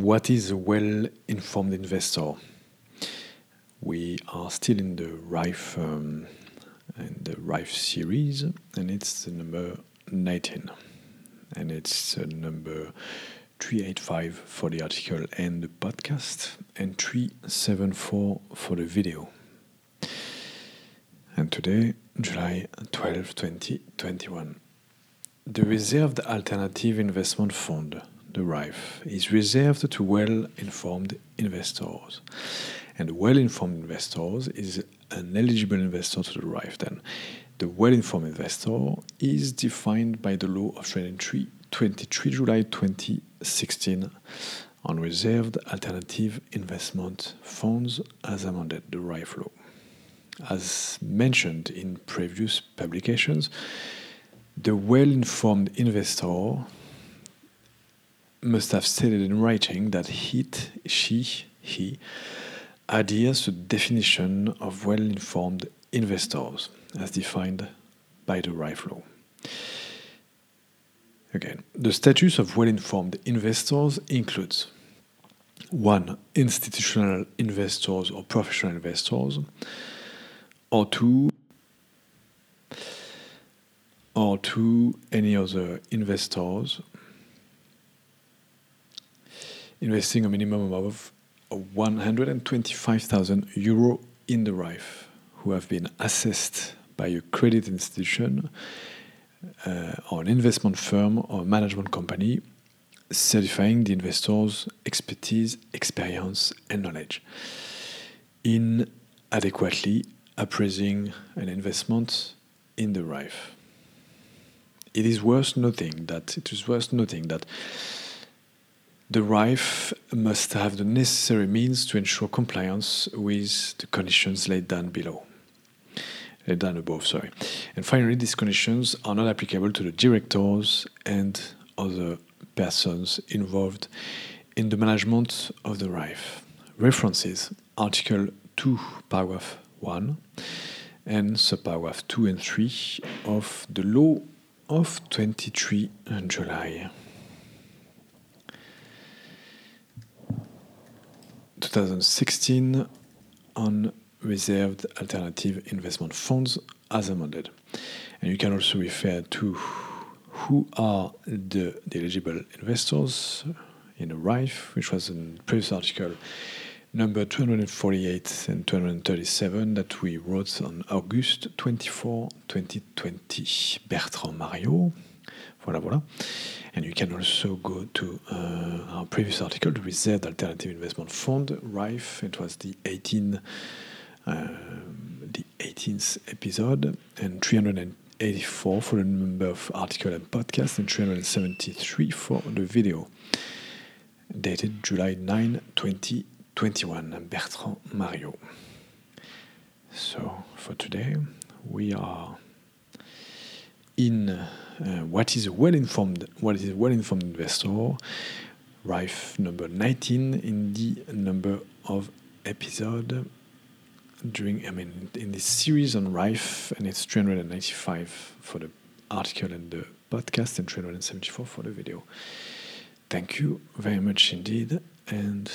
What is a well informed investor? We are still in the RAIF um, the RAIF series, and it's the number 19, and it's uh, number 385 for the article and the podcast, and 374 for the video. And today, July 12, 2021. The Reserved Alternative Investment Fund, the RAIF, is reserved to well informed investors. And well informed investors is an eligible investor to the RAIF then. The well informed investor is defined by the law of Trade Entry 23 July 2016 on reserved alternative investment funds as amended the RAIF law. As mentioned in previous publications, the well informed investor must have stated in writing that he, she, he adheres to the definition of well informed investors as defined by the RAIF law. Again, the status of well informed investors includes one, institutional investors or professional investors, or two, or two, any other investors investing a minimum of 125,000 euro in the RAIF who have been assessed by a credit institution uh, or an investment firm or management company certifying the investor's expertise, experience, and knowledge in adequately appraising an investment in the RAIF. It is worth noting that it is worth noting that the RAIF must have the necessary means to ensure compliance with the conditions laid down below than above, sorry. And finally, these conditions are not applicable to the directors and other persons involved in the management of the RAIF. References Article 2, Paragraph 1, and subparagraph 2 and 3 of the law of 23 July 2016 on reserved alternative investment funds as amended. And you can also refer to who are the, the eligible investors in a RAIF, which was in previous article number 248 and 237 that we wrote on August 24, 2020. Bertrand Mariot. Voilà, voilà. And you can also go to uh, our previous article, the Reserved Alternative Investment Fund, RAIF. It was the 18 um, the 18th episode, and 384 for the number of article and podcast, and 373 for the video. Dated July 9, 2021. Bertrand Mario. So for today, we are in uh, what is a well-informed what is well-informed investor. RAIF number 19 in the number of episode during, I mean, in this series on RAIF, and it's 395 for the article and the podcast, and 374 for the video. Thank you very much indeed, and.